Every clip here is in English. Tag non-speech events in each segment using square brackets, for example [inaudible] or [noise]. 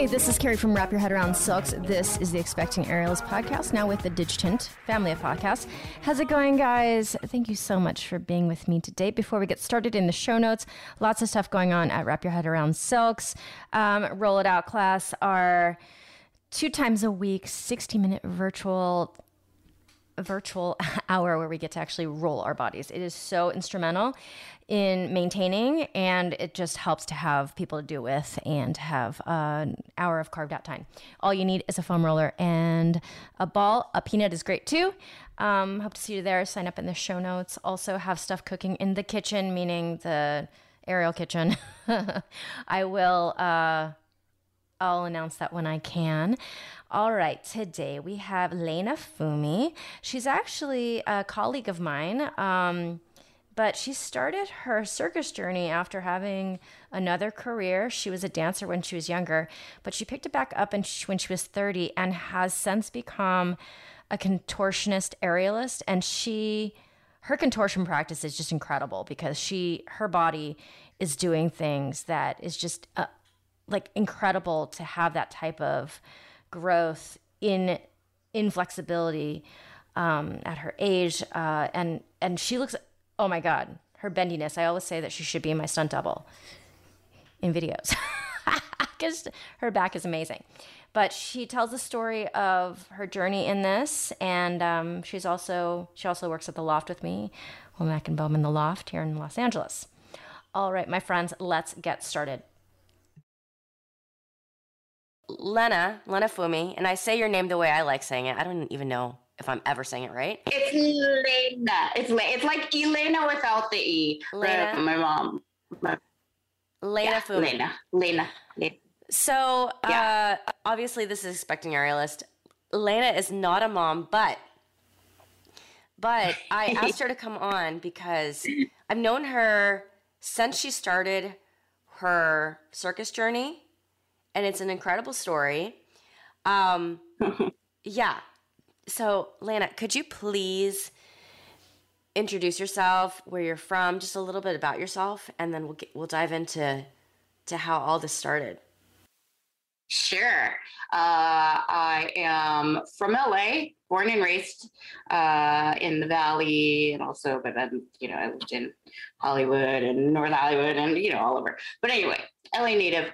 Hey, this is Kerry from Wrap Your Head Around Silks. This is the Expecting Aerialist podcast, now with the Digitent family of podcasts. How's it going, guys? Thank you so much for being with me today. Before we get started in the show notes, lots of stuff going on at Wrap Your Head Around Silks. Um, Roll It Out class are two times a week, 60 minute virtual virtual [laughs] hour where we get to actually roll our bodies. It is so instrumental in maintaining, and it just helps to have people to do with and have an hour of carved out time. All you need is a foam roller and a ball. A peanut is great too. Um, hope to see you there. Sign up in the show notes. Also, have stuff cooking in the kitchen, meaning the aerial kitchen. [laughs] I will. Uh, I'll announce that when I can. All right, today we have Lena Fumi. She's actually a colleague of mine, um, but she started her circus journey after having another career. She was a dancer when she was younger, but she picked it back up when she was 30 and has since become a contortionist aerialist. And she, her contortion practice is just incredible because she, her body is doing things that is just uh, like incredible to have that type of growth in inflexibility um, at her age, uh, and and she looks. Oh my God, her bendiness. I always say that she should be my stunt double in videos [laughs] because her back is amazing. But she tells the story of her journey in this, and um, she's also she also works at the Loft with me, well Womack and Bowman in the Loft here in Los Angeles. All right, my friends, let's get started. Lena, Lena Fumi, and I say your name the way I like saying it. I don't even know if I'm ever saying it right. It's Lena. It's it's like Elena without the e. Lena. My mom. My, Lena yeah, Fumi. Lena. Lena. Lena. So yeah. uh, obviously, this is expecting aerialist. Lena is not a mom, but but I [laughs] asked her to come on because I've known her since she started her circus journey and it's an incredible story. [laughs] Um, yeah. So, Lana, could you please introduce yourself, where you're from, just a little bit about yourself, and then we'll get, we'll dive into to how all this started. Sure. Uh, I am from LA, born and raised uh, in the Valley, and also, but then you know, I lived in Hollywood and North Hollywood, and you know, all over. But anyway, LA native.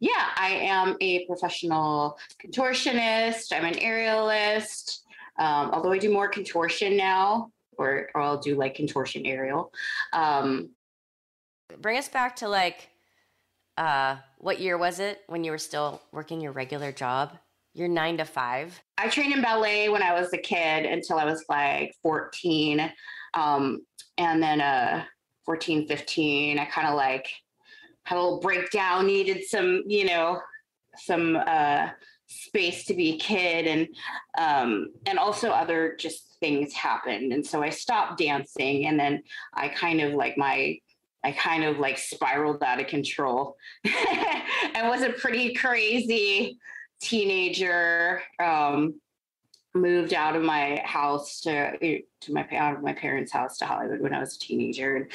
Yeah, I am a professional contortionist. I'm an aerialist. Um, although I do more contortion now, or, or I'll do like contortion aerial. Um, Bring us back to like, uh, what year was it when you were still working your regular job? Your nine to five? I trained in ballet when I was a kid until I was like 14. Um, and then uh, 14, 15, I kind of like had a little breakdown, needed some, you know, some uh, space to be a kid, and um, and also other just things happened, and so I stopped dancing, and then I kind of like my I kind of like spiraled out of control. [laughs] I was a pretty crazy teenager. Um, moved out of my house to to my out of my parents' house to Hollywood when I was a teenager. And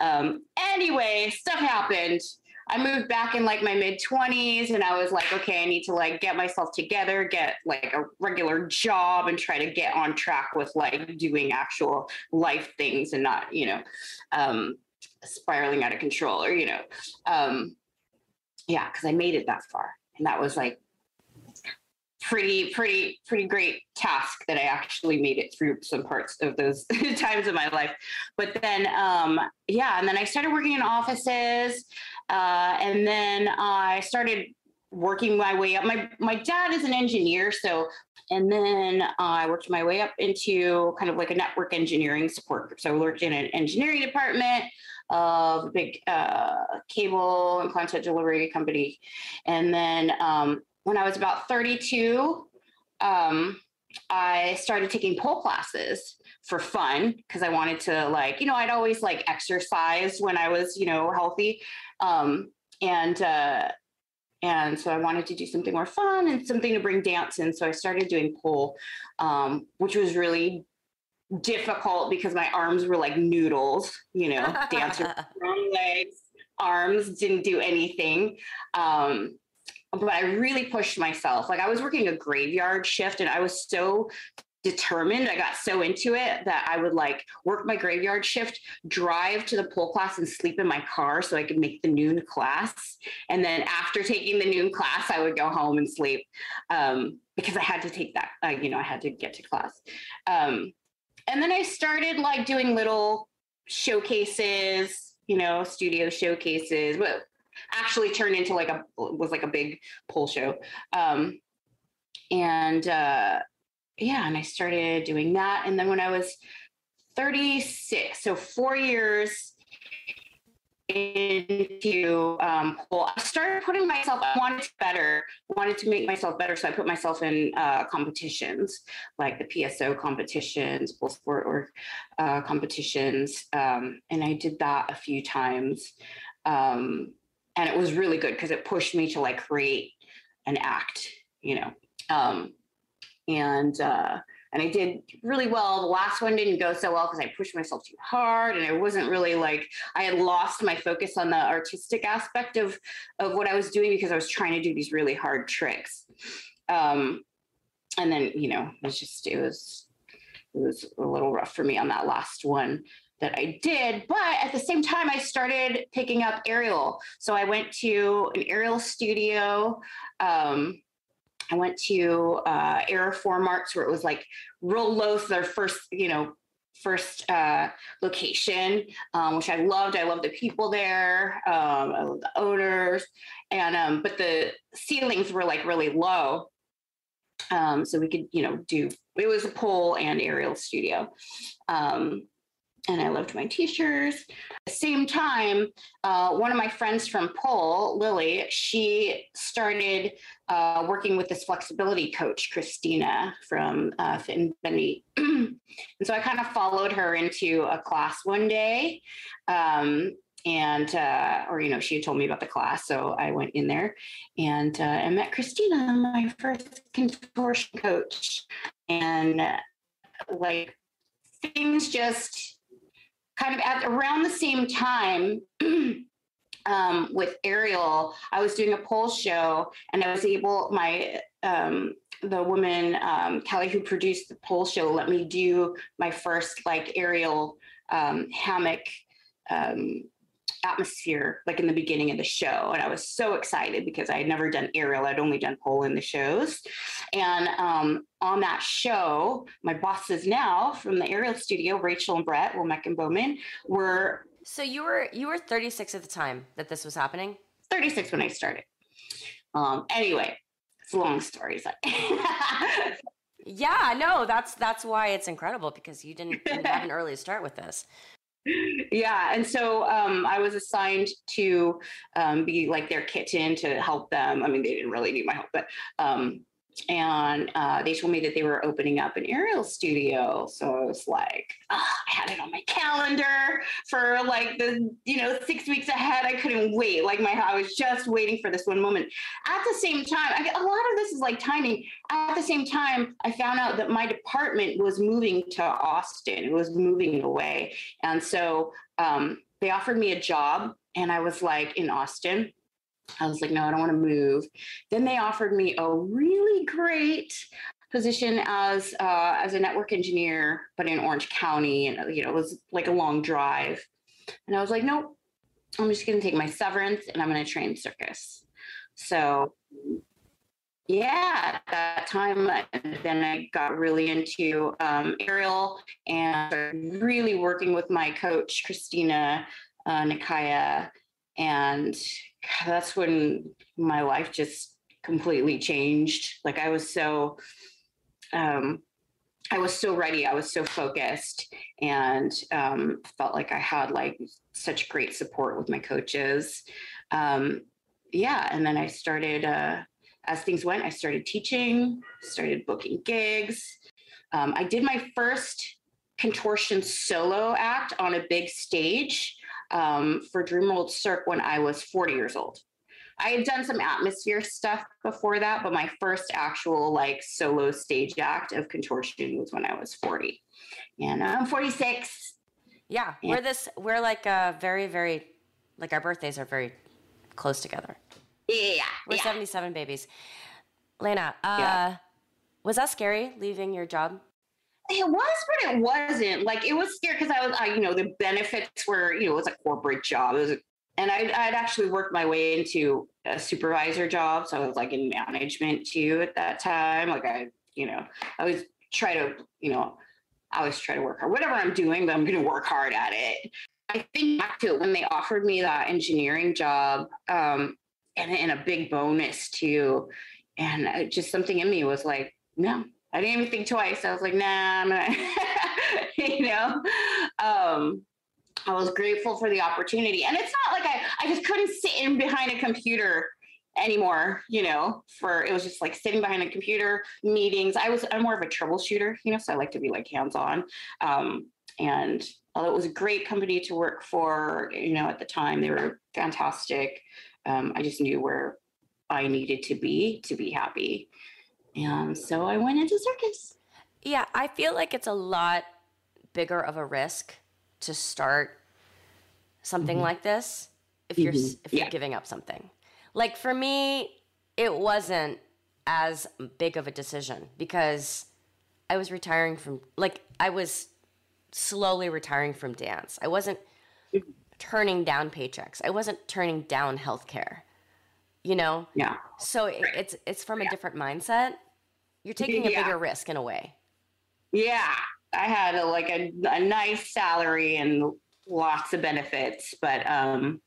um, anyway, stuff happened. I moved back in like my mid 20s and I was like, okay, I need to like get myself together, get like a regular job and try to get on track with like doing actual life things and not, you know, um, spiraling out of control or, you know, um, yeah, because I made it that far. And that was like pretty pretty pretty great task that i actually made it through some parts of those [laughs] times of my life. But then um yeah and then i started working in offices uh, and then i started working my way up. My my dad is an engineer so and then i worked my way up into kind of like a network engineering support group. So i worked in an engineering department of a big uh, cable and content delivery company. And then um, when I was about 32, um, I started taking pole classes for fun because I wanted to like, you know, I'd always like exercise when I was, you know, healthy. Um, and uh, and so I wanted to do something more fun and something to bring dance in. So I started doing pole, um, which was really difficult because my arms were like noodles, you know, [laughs] dancer, legs, arms didn't do anything. Um, but I really pushed myself. Like I was working a graveyard shift and I was so determined. I got so into it that I would like work my graveyard shift, drive to the pole class and sleep in my car so I could make the noon class. And then after taking the noon class, I would go home and sleep um, because I had to take that, uh, you know, I had to get to class. Um, and then I started like doing little showcases, you know, studio showcases, but actually turned into like a, was like a big pole show. Um, and, uh, yeah, and I started doing that. And then when I was 36, so four years into um, well, I started putting myself. I wanted to better, wanted to make myself better, so I put myself in uh, competitions like the PSO competitions, Pole Sport or uh, competitions, um, and I did that a few times, um, and it was really good because it pushed me to like create an act, you know. Um, and uh, and I did really well. The last one didn't go so well because I pushed myself too hard, and I wasn't really like I had lost my focus on the artistic aspect of of what I was doing because I was trying to do these really hard tricks. Um, and then you know it was just it was it was a little rough for me on that last one that I did. But at the same time, I started picking up aerial. So I went to an aerial studio. Um, I went to uh, Aeroform Arts where it was like real low their first, you know, first uh, location, um, which I loved. I loved the people there. Um, I loved the owners, and um, but the ceilings were like really low, um, so we could, you know, do. It was a pole and aerial studio. Um, and I loved my teachers. At the same time, uh, one of my friends from Pole, Lily, she started uh, working with this flexibility coach, Christina from uh, Fit and Bendy. [clears throat] and so I kind of followed her into a class one day. Um, and uh, or you know she told me about the class so i went in there and uh, i met christina my first contortion coach and uh, like things just kind of at around the same time [clears throat] um, with aerial, I was doing a pole show and I was able, my, um, the woman, um, Kelly, who produced the pole show, let me do my first like aerial um, hammock um, atmosphere like in the beginning of the show and i was so excited because i had never done aerial i'd only done pole in the shows. And um, on that show my bosses now from the aerial studio rachel and brett womack and bowman were so you were you were 36 at the time that this was happening? 36 when i started. Um anyway it's a long story [laughs] yeah no that's that's why it's incredible because you didn't, didn't have an early start with this yeah and so um, i was assigned to um, be like their kitten to help them. I mean they didn't really need my help but um, and uh, they told me that they were opening up an aerial studio. So i was like oh, i had it on my calendar for like the you know six weeks ahead. I couldn't wait. Like my i was just waiting for this one moment. At the same time I, a lot of this is like timing. At the same time i found out that my department was moving to austin it was moving away. And so um, they offered me a job and i was like in austin I was like, no, I don't want to move. Then they offered me a really great position as uh, as a network engineer, but in Orange County, and you know, it was like a long drive. And I was like, nope, I'm just going to take my severance and I'm going to train circus. So, yeah, at that time, then I got really into um, aerial and really working with my coach, Christina uh, Nikaya. And that's when my life just completely changed. Like I was so, um, I was so ready. I was so focused, and um, felt like I had like such great support with my coaches. Um, yeah, and then I started. Uh, as things went, I started teaching, started booking gigs. Um, I did my first contortion solo act on a big stage um, for Dreamworld Cirque when I was 40 years old. I had done some atmosphere stuff before that, but my first actual like solo stage act of contortion was when I was 40. And I'm 46. Yeah, we're this we're like uh very very like our birthdays are very close together. Yeah, We're yeah. 77 babies. Lena, uh, Yeah. was that scary leaving your job? It was, but it wasn't. Like it was scary because I was, I, you know, the benefits were, you know, it was a corporate job. It was, and I'd, I'd actually worked my way into a supervisor job, so I was like in management too at that time. Like I, you know, I always try to, you know, I always try to work hard. Whatever I'm doing, but I'm going to work hard at it. I think back to it when they offered me that engineering job, um, and, and a big bonus too, and uh, just something in me was like, no, I didn't even think twice. I was like, nah, I'm not, [laughs] you know. Um, I was grateful for the opportunity. And it's not like I, I just couldn't sit in behind a computer anymore, you know, for it was just like sitting behind a computer, meetings. I was I'm more of a troubleshooter, you know, so I like to be like hands-on. Um, and although it was a great company to work for, you know, at the time they were fantastic. Um, I just knew where I needed to be to be happy. And so I went into circus. Yeah, I feel like it's a lot bigger of a risk to start something mm-hmm. like this if you're Mhm. if you're Yeah. giving up something. Like for me, it wasn't as big of a decision because I was retiring from like I was slowly retiring from dance. I wasn't mm-hmm. turning down paychecks. I wasn't turning down healthcare. You know? Yeah. So it, it's it's from a different mindset. You're taking a Yeah. bigger risk in a way. Yeah, I had a, like a, a nice salary and lots of benefits, but um,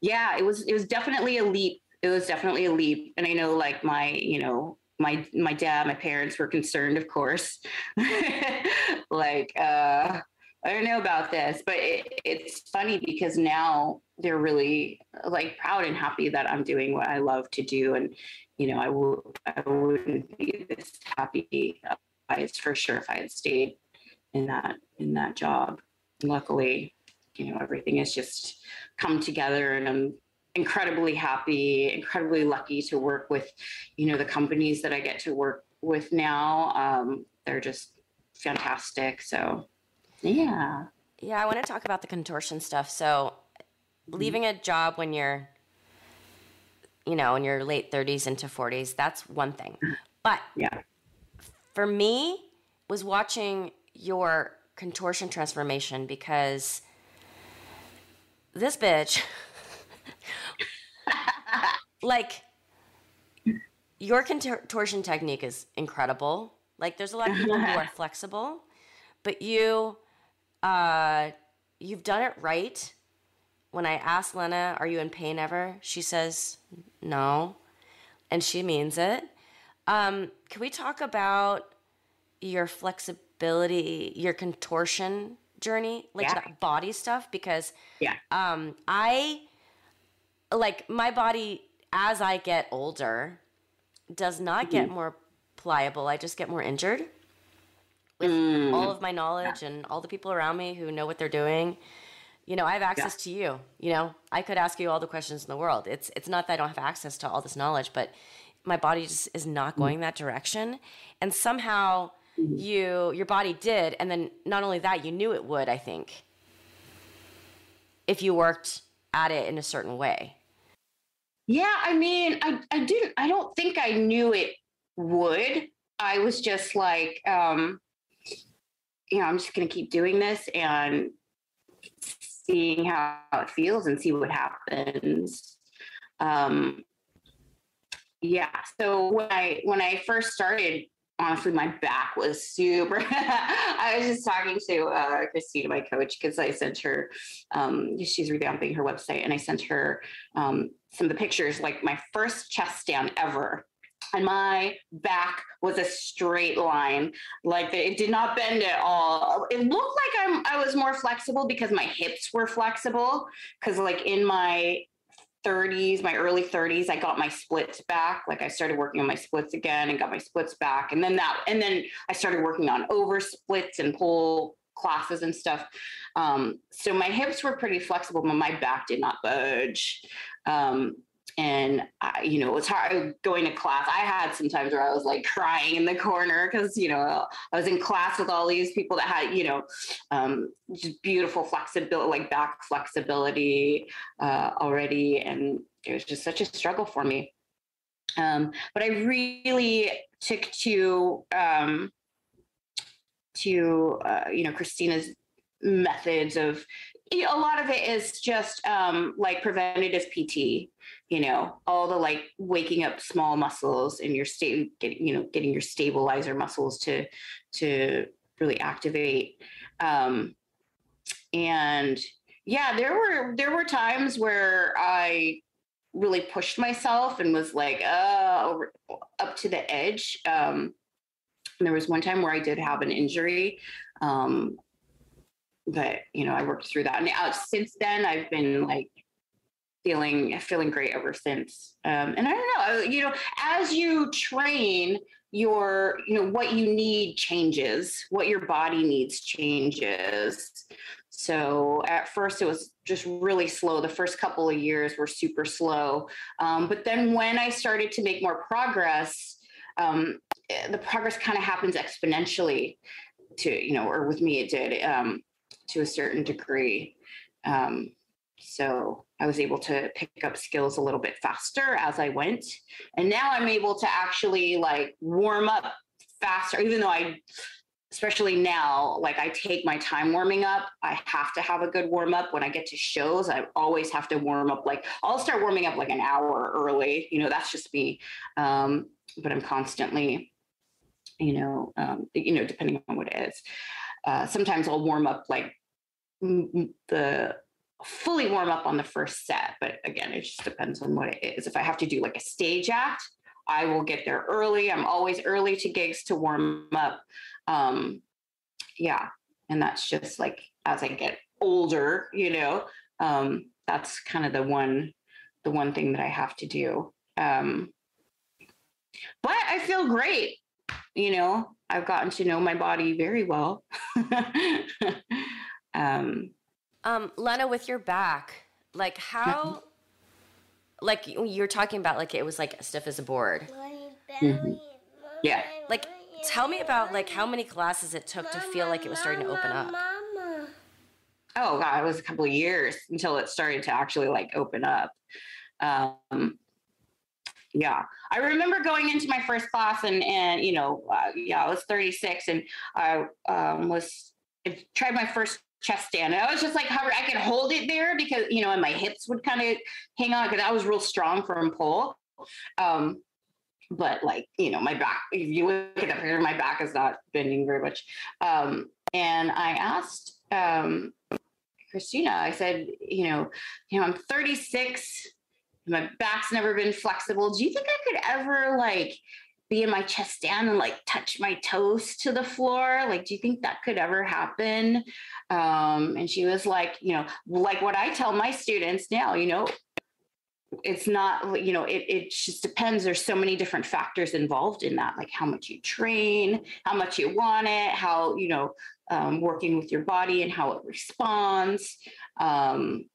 yeah, it was it was definitely a leap. It was definitely a leap, and I know like my you know my my dad, my parents were concerned, of course. [laughs] like uh, I don't know about this, but it, it's funny because now they're really like proud and happy that I'm doing what I love to do, and you know I would I wouldn't be this happy it's for sure if I had stayed in that in that job. And luckily, you know, everything has just come together and I'm incredibly happy, incredibly lucky to work with, you know, the companies that I get to work with now. Um, they're just fantastic. So yeah. Yeah, I want to talk about the contortion stuff. So, leaving a job when you're, you know, in your late 30s into 40s, that's one thing. But Yeah. for me, was watching your contortion transformation because this bitch, [laughs] like, your contortion technique is incredible. Like, there's a lot of people who are [laughs] flexible, but you, uh, you've done it right. When I asked Lena, "Are you in pain ever?" she says, "No," and she means it. Um, can we talk about your flexibility, your contortion journey, like Yeah. that body stuff? Because Yeah. um, I like my body as I get older does not get more pliable. I just get more injured with Mm. all of my knowledge and all the people around me who know what they're doing. You know, I have access to you. You know, I could ask you all the questions in the world. It's it's not that I don't have access to all this knowledge, but my body just is not going that direction. And somehow you your body did, and then not only that, you knew it would, I think. If you worked at it in a certain way. Yeah, I mean, I, I didn't, I don't think I knew it would. I was just like, um, you know, I'm just going to keep doing this and seeing how it feels and see what happens. Um, yeah. So when I, when I first started, honestly, my back was super, [laughs] I was just talking to uh, Christina, my coach, because I sent her, um, she's revamping her website and I sent her, um, some of the pictures, like my first chest stand ever. And my back was a straight line, like it did not bend at all. It looked like I'm I was more flexible because my hips were flexible. Because like in my 30s, my early 30s, I got my splits back. Like I started working on my splits again and got my splits back. And then that, and then I started working on over splits and pull classes and stuff. Um, so my hips were pretty flexible, but my back did not budge. Um, and I, you know, it was hard going to class. I had some times where I was like crying in the corner because, you know, I was in class with all these people that had, you know, um, just beautiful flexibility, like back flexibility uh, already. And it was just such a struggle for me. Um, but I really took to um, to uh, you know Christina's methods of a lot of it is just um, like preventative PT. You know, all the like waking up small muscles in your state, getting you know, getting your stabilizer muscles to to really activate. Um, and yeah, there were there were times where I really pushed myself and was like uh, up to the edge. Um, there was one time where I did have an injury, um, but you know I worked through that. And uh, since then, I've been like feeling feeling great ever since. Um, and I don't know, you know, as you train, your you know what you need changes, what your body needs changes. So at first it was just really slow. The first couple of years were super slow. Um, but then when I started to make more progress, um, the progress kind of happens exponentially to, you know, or with me it did um, to a certain degree. Um, so I was able to pick up skills a little bit faster as I went. And now I'm able to actually like warm up faster, even though I especially now, like I take my time warming up. I have to have a good warm up. When I get to shows, I always have to warm up. Like I'll start warming up like an hour early. You know, that's just me. Um, but I'm constantly, you know, um, you know, depending on what it is. Uh, sometimes I'll warm up like the fully warm up on the first set, but again, it just depends on what it is. If I have to do like a stage act, I will get there early. I'm always early to gigs to warm up um yeah and that's just like as i get older you know um that's kind of the one the one thing that i have to do um but i feel great you know i've gotten to know my body very well [laughs] um um lena with your back like how like you're talking about like it was like stiff as a board mm-hmm. yeah like tell me about like how many classes it took to feel like it was starting to open up. Oh god, it was a couple of years until it started to actually like open up. Um, yeah, I remember going into my first class and and you know uh, yeah I was 36 and I um, was I tried my first chest stand. And I was just like hover. I could hold it there because you know, and my hips would kind of hang on because I was real strong from pull. Um, but like you know my back if you look at the picture my back is not bending very much um, and i asked um, christina i said you know you know i'm 36 my back's never been flexible do you think i could ever like be in my chest stand and like touch my toes to the floor? Like do you think that could ever happen? Um, and she was like you know like what i tell my students now you know it's not you know it, it just depends. There's so many different factors involved in that like how much you train how much you want it how you know um, working with your body and how it responds. Um,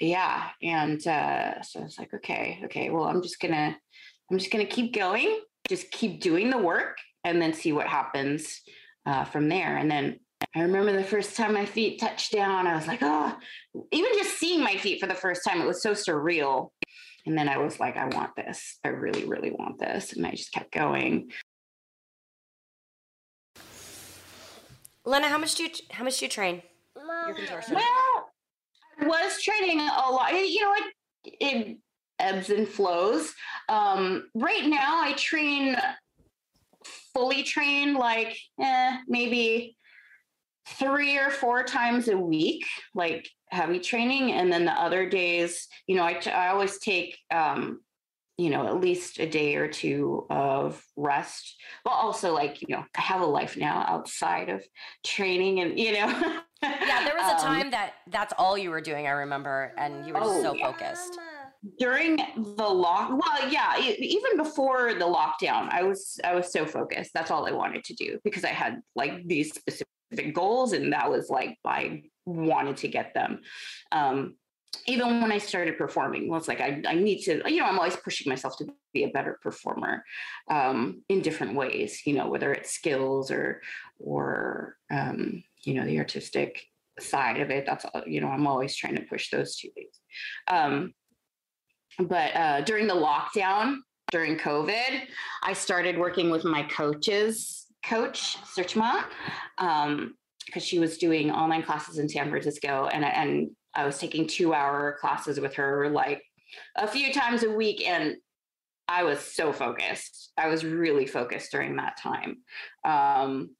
yeah and uh, so it's like okay okay well i'm just gonna i'm just gonna keep going just keep doing the work and then see what happens uh, from there and then I remember the first time my feet touched down, I was like, oh, even just seeing my feet for the first time, it was so surreal. And then I was like, I want this. I really, really want this. And I just kept going. Lena, how much do you how much do you train? Your contortion. Well, I was training a lot. You know, it, it ebbs and flows. Um, right now, I train fully trained, like eh, maybe three or four times a week, like heavy training. And then the other days, you know, I, t- I always take, um, you know, at least a day or two of rest. But also, like, you know, I have a life now outside of training and, you know. yeah, there was a [laughs] um, time um, that that's all you were doing, I remember, and you were oh, so yeah. focused during the lock well yeah even before the lockdown i was i was so focused. That's all i wanted to do because i had like these specific goals and that was like i wanted to get them. Um, even when i started performing well it's like I, I need to you know i'm always pushing myself to be a better performer um, in different ways you know whether it's skills or or um, you know the artistic side of it. That's you know i'm always trying to push those two things. Um, but uh, during the lockdown, during COVID, I started working with my coaches, coach Searchma, um, because she was doing online classes in San Francisco, and and I was taking two hour classes with her like a few times a week, and I was so focused. I was really focused during that time. Um,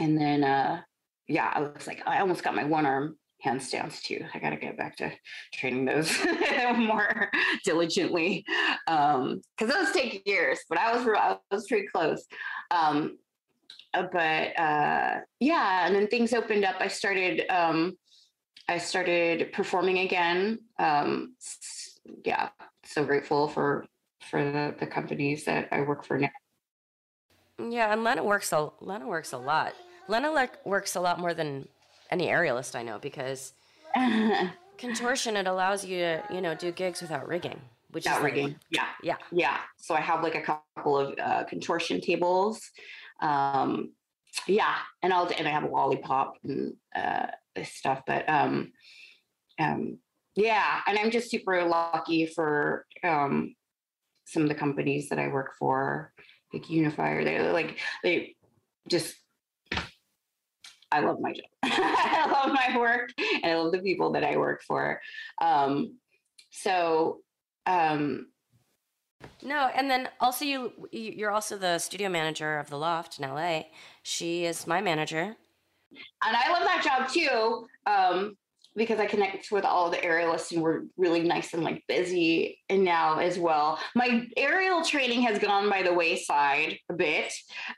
and then, uh, yeah, I was like, I almost got my one arm handstands too. I got to get back to training those [laughs] more diligently because um, those take years. But I was I was pretty close. Um, uh, but uh, yeah, and then things opened up. I started um, I started performing again. Um, yeah, so grateful for for the, the companies that I work for now. Yeah, and Lena works a Lena works a lot. Lena works a lot more than any aerialist I know because [laughs] contortion it allows you to you know do gigs without rigging, which without is rigging. Like, yeah, yeah, yeah. So I have like a couple of uh, contortion tables. Um, yeah, and I'll and I have a lollipop and uh, this stuff, but um, um, yeah, and I'm just super lucky for um, some of the companies that I work for, like Unifier. They like they just I love my job. [laughs] I love my work and I love the people that I work for. Um, so, um, no, and then also you you're also the studio manager of the Loft in LA. She is my manager, and I love that job too. Um, because I connect with all the aerialists and we're really nice and like busy and now as well. My aerial training has gone by the wayside a bit.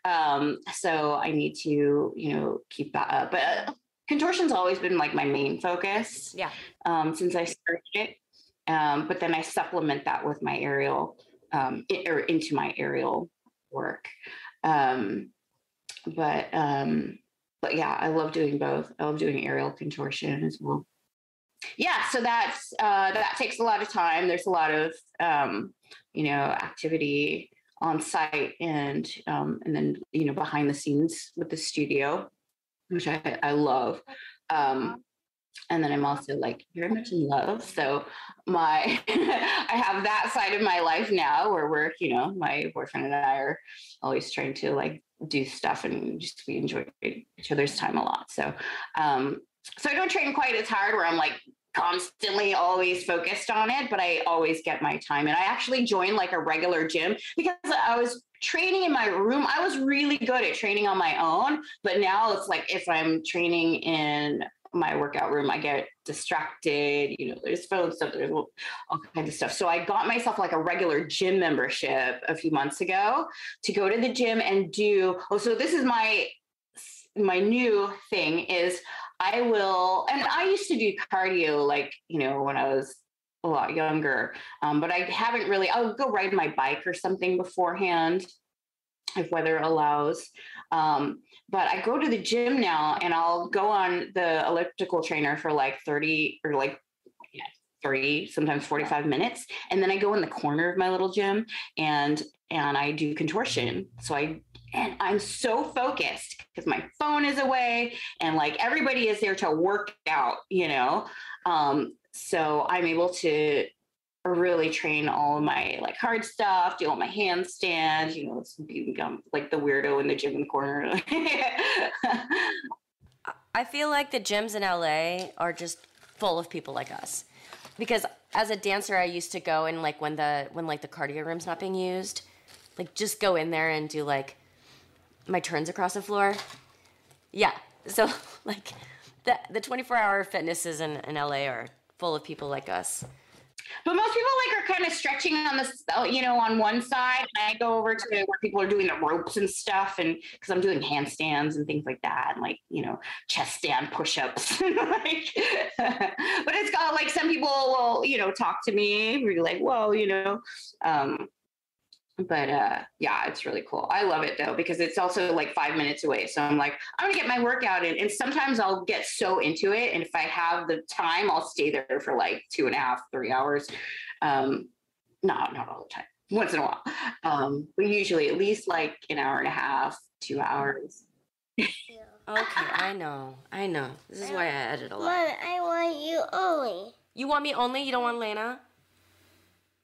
Um, so I need to, you know, keep that up. But uh, contortion's always been like my main focus. Yeah. Um, since I started it. Um, but then I supplement that with my aerial, um, it, or into my aerial work. Um, but, um, but yeah, I love doing both. I love doing aerial contortion as well. Yeah, so that's uh, that takes a lot of time. There's a lot of um, you know activity on site and um, and then you know behind the scenes with the studio, which I I love. Um, and then I'm also like very much in love. So my [laughs] I have that side of my life now where we're, you know, my boyfriend and I are always trying to like do stuff and just we enjoy each other's time a lot. So um so I don't train quite as hard where I'm like constantly always focused on it, but I always get my time. And I actually joined like a regular gym because I was training in my room. I was really good at training on my own, but now it's like if I'm training in my workout room, I get distracted. You know, there's phone stuff, there's all kinds of stuff. So I got myself like a regular gym membership a few months ago to go to the gym and do. Oh, so this is my my new thing is I will, and I used to do cardio like you know when I was a lot younger, um, but I haven't really. I'll go ride my bike or something beforehand if weather allows. Um, but I go to the gym now and I'll go on the elliptical trainer for like 30 or like yeah, 30, sometimes 45 minutes. And then I go in the corner of my little gym and and I do contortion. So I and I'm so focused because my phone is away and like everybody is there to work out, you know. Um, so I'm able to really train all my like hard stuff, do all my handstands, you know, become like the weirdo in the gym in the corner. [laughs] I feel like the gyms in LA are just full of people like us. Because as a dancer I used to go and like when the when like the cardio room's not being used, like just go in there and do like my turns across the floor. Yeah. So [laughs] like the the 24 hour fitnesses in, in LA are full of people like us. But most people like are kind of stretching on this, uh, you know, on one side. And I go over to where people are doing the ropes and stuff, and because I'm doing handstands and things like that, and like you know, chest stand push-ups. [laughs] like, [laughs] but it's got like some people will, you know, talk to me, be like, whoa, you know, um, but uh yeah it's really cool. I love it though because it's also like five minutes away. So i'm like i'm gonna get my workout in and sometimes i'll get so into it and if i have the time i'll stay there for like two and a half three hours. Um no not all the time. Once in a while. Um but usually at least like an hour and a half two hours. Okay [laughs] i know. I know. This is why i edit a lot. Mom, i want you only. You want me only? You don't want lena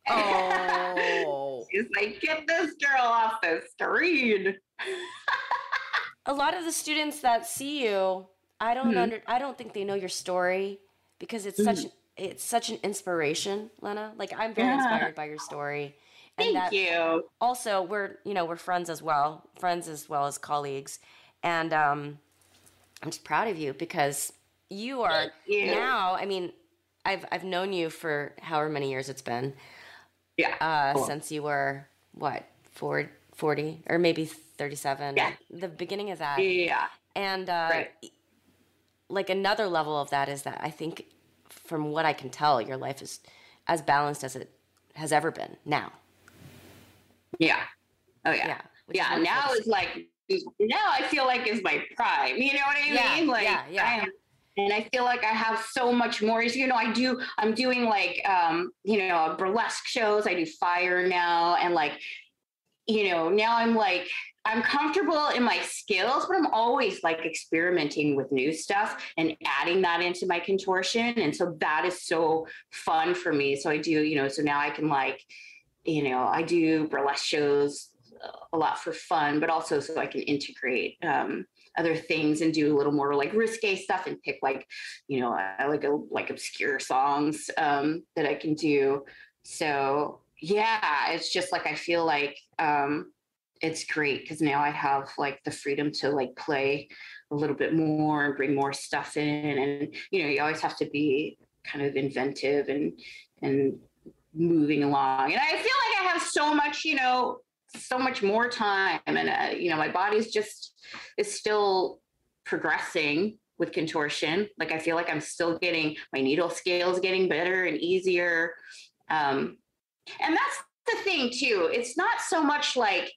[laughs] Oh. She's like, get this girl off the screen. [laughs] a lot of the students that see you, I don't Mhm. under I don't think they know your story because it's Mm-hmm. such an it's such an inspiration, Lena. Like I'm very Yeah. inspired by your story. And Thank that you. also we're you know, we're friends as well, friends as well as colleagues. And um I'm just proud of you because you are you. now, I mean, I've I've known you for however many years it's been. Yeah. Uh Cool. since you were what, four, 40 or maybe 37. Yeah. The beginning of that. yeah. And uh, Right. like another level of that is that I think, from what I can tell, your life is as balanced as it has ever been now. Yeah. Oh yeah. Yeah. Yeah. Now is like now I feel like is my prime. You know what I Yeah, mean? Like yeah, yeah. I am and I feel like I have so much more. You know, I do I'm doing like um, you know, burlesque shows. I do fire now and like, you know, now I'm like I'm comfortable in my skills, but I'm always like experimenting with new stuff and adding that into my contortion. And so that is so fun for me. So I do, you know, so now I can like, you know, I do burlesque shows a lot for fun, but also so I can integrate um, other things and do a little more like risque stuff and pick like, you know, I like a, like obscure songs um, that I can do. So yeah, it's just like I feel like um, it's great because now I have like the freedom to like play a little bit more and bring more stuff in, and you know, you always have to be kind of inventive and and moving along. And I feel like I have so much, you know, so much more time, and uh, you know, my body's just is still progressing with contortion. Like I feel like I'm still getting my needle scales getting better and easier. Um, and that's the thing too. It's not so much like,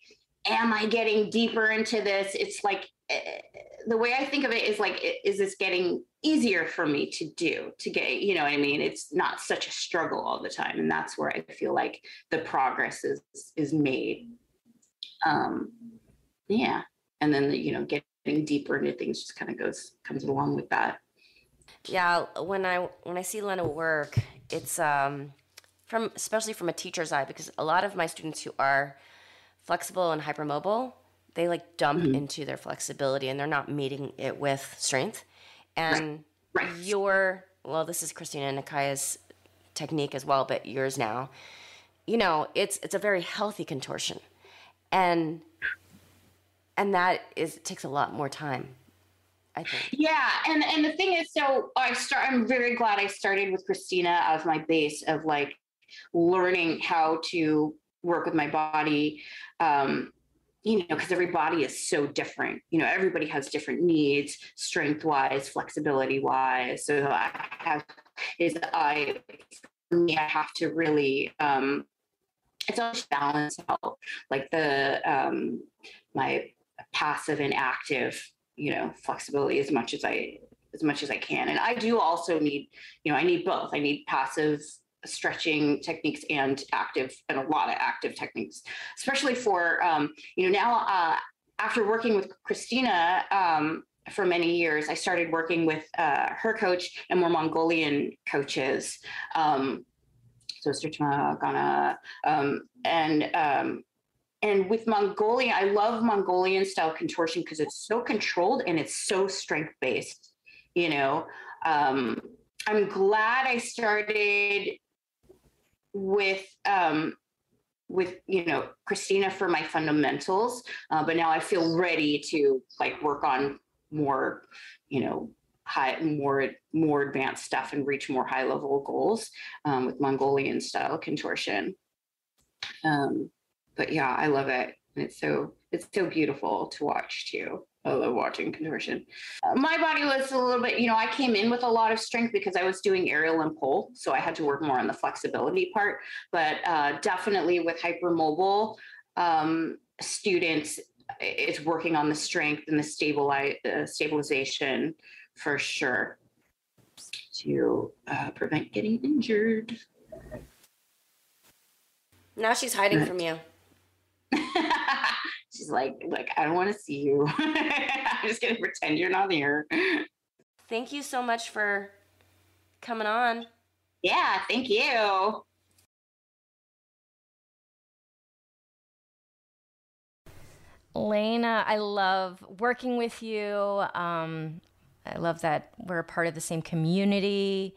am I getting deeper into this? It's like eh, the way I think of it is like, is this getting easier for me to do to get, you know what I mean? It's not such a struggle all the time. And that's where I feel like the progress is, is made. Um, yeah. And then, you know, getting deeper into things just kind of goes, comes along with that. Yeah, when I when I see Lena work, it's um, from especially from a teacher's eye because a lot of my students who are flexible and hypermobile, they like dump into their flexibility and they're not meeting it with strength. And Right. your well, this is Christina Nakaya's technique as well, but yours now. You know, it's it's a very healthy contortion, and and that is takes a lot more time. I think. Yeah, and and the thing is, so I start. I'm very glad I started with Christina as my base of like learning how to work with my body. Um, you know, because every body is so different. You know, everybody has different needs, strength wise, flexibility wise. So I have is I me, I have to really. Um, it's always balance out like the um, my passive and active you know flexibility as much as i as much as i can. And i do also need you know i need both. I need passive stretching techniques and active and a lot of active techniques especially for um, you know now uh, after working with christina um, for many years i started working with uh, her coach and more mongolian coaches. Um, so Sritma Ghana, um, and um, and with Mongolian, I love Mongolian style contortion because it's so controlled and it's so strength based. You know, um, I'm glad I started with um, with you know Christina for my fundamentals, uh, but now I feel ready to like work on more, you know, high more more advanced stuff and reach more high level goals um, with Mongolian style contortion. Um, but yeah, I love it. And it's so it's so beautiful to watch too. I love watching contortion. Uh, my body was a little bit, you know, I came in with a lot of strength because I was doing aerial and pole, so I had to work more on the flexibility part. But uh, definitely with hypermobile um, students, it's working on the strength and the stabilize uh, stabilization for sure to uh, prevent getting injured. Now she's hiding from you. [laughs] She's like, like, I don't want to see you. [laughs] I'm just gonna pretend you're not here. Thank you so much for coming on. Yeah, thank you. Lena, I love working with you. Um, I love that we're a part of the same community.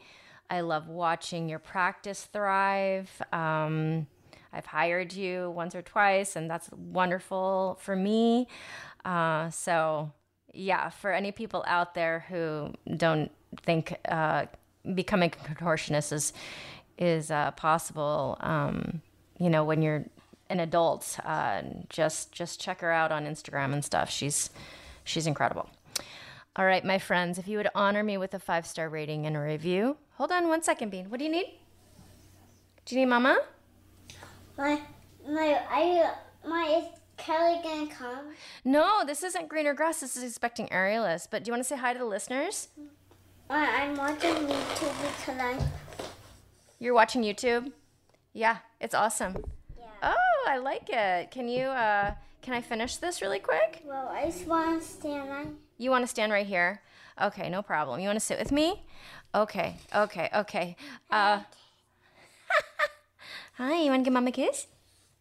I love watching your practice thrive. Um, I've hired you once or twice, and that's wonderful for me. Uh, so, yeah, for any people out there who don't think uh, becoming a contortionist is is uh, possible, um, you know, when you're an adult, uh, just just check her out on Instagram and stuff. She's she's incredible. All right, my friends, if you would honor me with a five star rating and a review. Hold on one second, Bean. What do you need? Do you need Mama? My my I my is Kelly gonna come? No, this isn't greener grass. This is expecting Aerialist. But do you want to say hi to the listeners? I, I'm watching YouTube because I You're watching YouTube. Yeah, it's awesome. yeah. Oh, I like it. Can you? uh Can I finish this really quick? Well, I just want to stand on. You want to stand right here? Okay, no problem. You want to sit with me? Okay, okay, okay. Uh, hi, you want to give mom a kiss?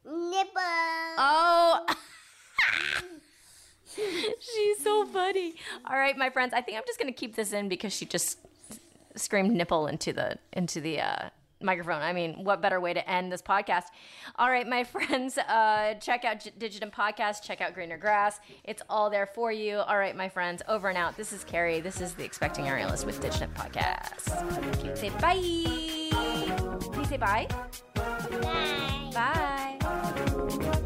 Nipple. Oh. [laughs] She's so funny. All right, my friends. I think I'm just gonna keep this in because she just screamed nipple into the into the uh, microphone. I mean, what better way to end this podcast? All right, my [laughs] friends. Uh, check out G- Digitent Podcast. Check out Greener Grass. It's all there for you. All right, my friends. Over and out. This is Kerry. This is the Expecting Aerialist with Digitent Podcast. Say bye. You say bye? Bye. Bye.